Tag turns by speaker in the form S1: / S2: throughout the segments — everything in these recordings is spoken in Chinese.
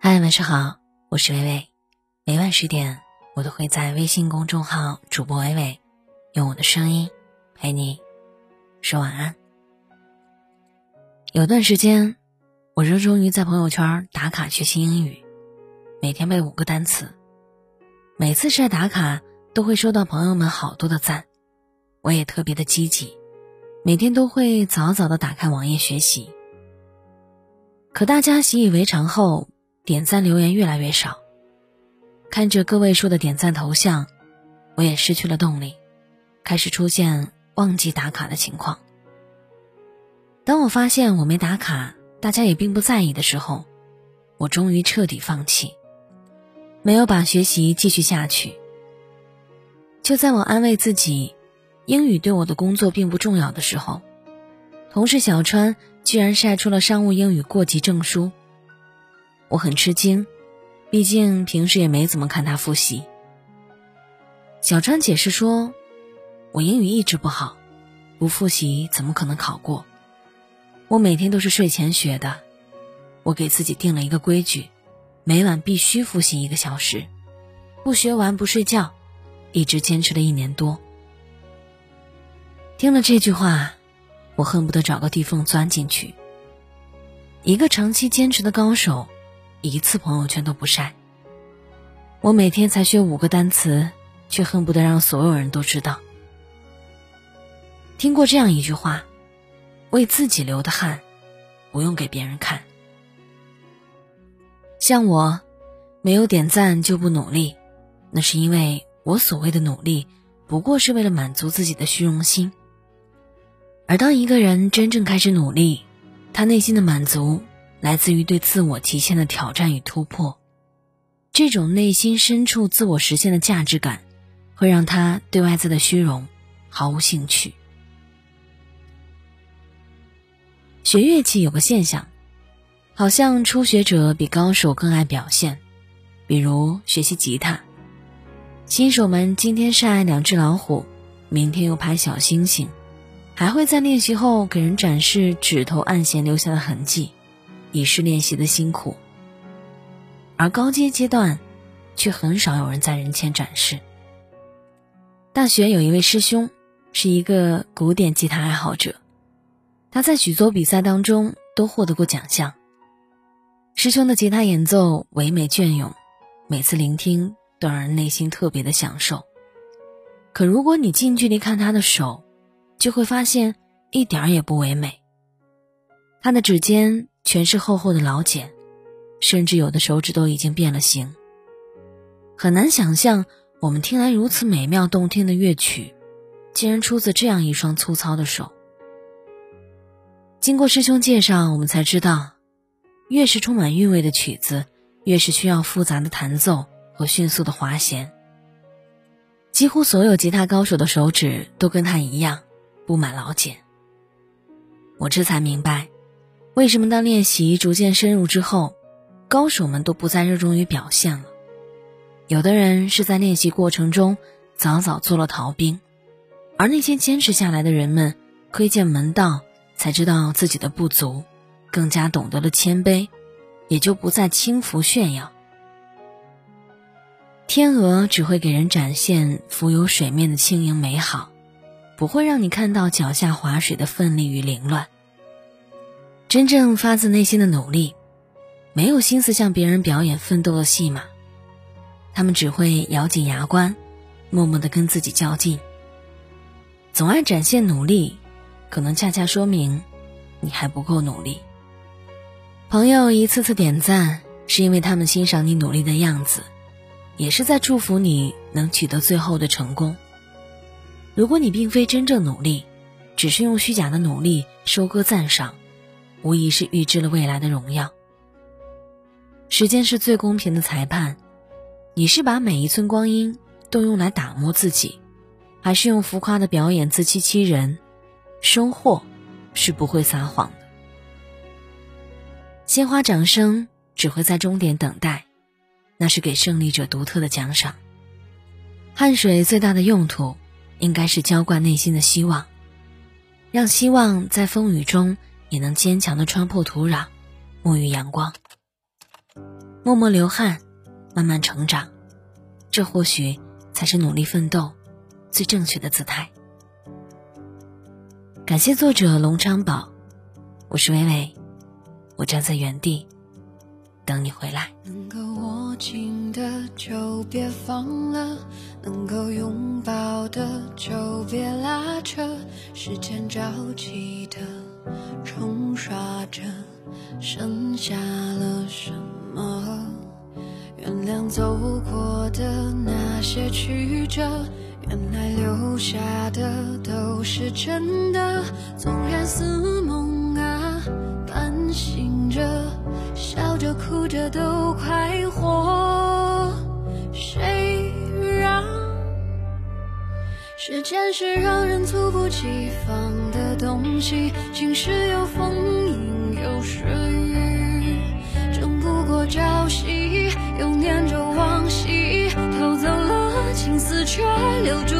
S1: 嗨，晚上好，我是微微。每晚十点，我都会在微信公众号主播微微，用我的声音陪你说晚安。有段时间，我热衷于在朋友圈打卡学习英语，每天背五个单词。每次晒打卡，都会收到朋友们好多的赞，我也特别的积极，每天都会早早的打开网页学习。可大家习以为常后，点赞留言越来越少。看着个位数的点赞头像，我也失去了动力，开始出现忘记打卡的情况。当我发现我没打卡，大家也并不在意的时候，我终于彻底放弃，没有把学习继续下去。就在我安慰自己，英语对我的工作并不重要的时候，同事小川。居然晒出了商务英语过级证书，我很吃惊，毕竟平时也没怎么看他复习。小川解释说：“我英语一直不好，不复习怎么可能考过？我每天都是睡前学的，我给自己定了一个规矩，每晚必须复习一个小时，不学完不睡觉，一直坚持了一年多。”听了这句话。我恨不得找个地缝钻进去。一个长期坚持的高手，一次朋友圈都不晒。我每天才学五个单词，却恨不得让所有人都知道。听过这样一句话：“为自己流的汗，不用给别人看。”像我，没有点赞就不努力，那是因为我所谓的努力，不过是为了满足自己的虚荣心。而当一个人真正开始努力，他内心的满足来自于对自我极限的挑战与突破。这种内心深处自我实现的价值感，会让他对外在的虚荣毫无兴趣。学乐器有个现象，好像初学者比高手更爱表现。比如学习吉他，新手们今天晒两只老虎，明天又拍小星星。还会在练习后给人展示指头按弦留下的痕迹，以示练习的辛苦。而高阶阶段，却很少有人在人前展示。大学有一位师兄，是一个古典吉他爱好者，他在许多比赛当中都获得过奖项。师兄的吉他演奏唯美隽永，每次聆听都让人内心特别的享受。可如果你近距离看他的手，就会发现一点儿也不唯美。他的指尖全是厚厚的老茧，甚至有的手指都已经变了形。很难想象，我们听来如此美妙动听的乐曲，竟然出自这样一双粗糙的手。经过师兄介绍，我们才知道，越是充满韵味的曲子，越是需要复杂的弹奏和迅速的滑弦。几乎所有吉他高手的手指都跟他一样。布满老茧，我这才明白，为什么当练习逐渐深入之后，高手们都不再热衷于表现了。有的人是在练习过程中早早做了逃兵，而那些坚持下来的人们，窥见门道，才知道自己的不足，更加懂得了谦卑，也就不再轻浮炫耀。天鹅只会给人展现浮游水面的轻盈美好。不会让你看到脚下划水的奋力与凌乱。真正发自内心的努力，没有心思向别人表演奋斗的戏码，他们只会咬紧牙关，默默的跟自己较劲。总爱展现努力，可能恰恰说明你还不够努力。朋友一次次点赞，是因为他们欣赏你努力的样子，也是在祝福你能取得最后的成功。如果你并非真正努力，只是用虚假的努力收割赞赏，无疑是预知了未来的荣耀。时间是最公平的裁判，你是把每一寸光阴都用来打磨自己，还是用浮夸的表演自欺欺人？收获是不会撒谎的。鲜花掌声只会在终点等待，那是给胜利者独特的奖赏。汗水最大的用途。应该是浇灌内心的希望，让希望在风雨中也能坚强的穿破土壤，沐浴阳光。默默流汗，慢慢成长，这或许才是努力奋斗最正确的姿态。感谢作者龙昌宝，我是微微，我站在原地等你回来。
S2: 能够握紧的就别放了，能够拥抱的就别拉扯，时间着急的冲刷着，剩下了什么？原谅走过的那些曲折，原来留下的都是真的。纵然似梦啊，半醒着，笑着哭着都快活。谁让时间是让人猝不及防的息？晴时有风，阴有时雨，争不过朝夕。又念着往昔，偷走了青丝，却留住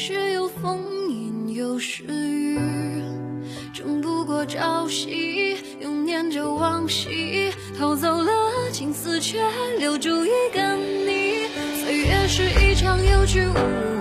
S2: 时有风，阴有时雨，争不过朝夕，又念着往昔，偷走了青丝，却留住一个你。岁月是一场有去无。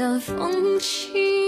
S2: 的风景。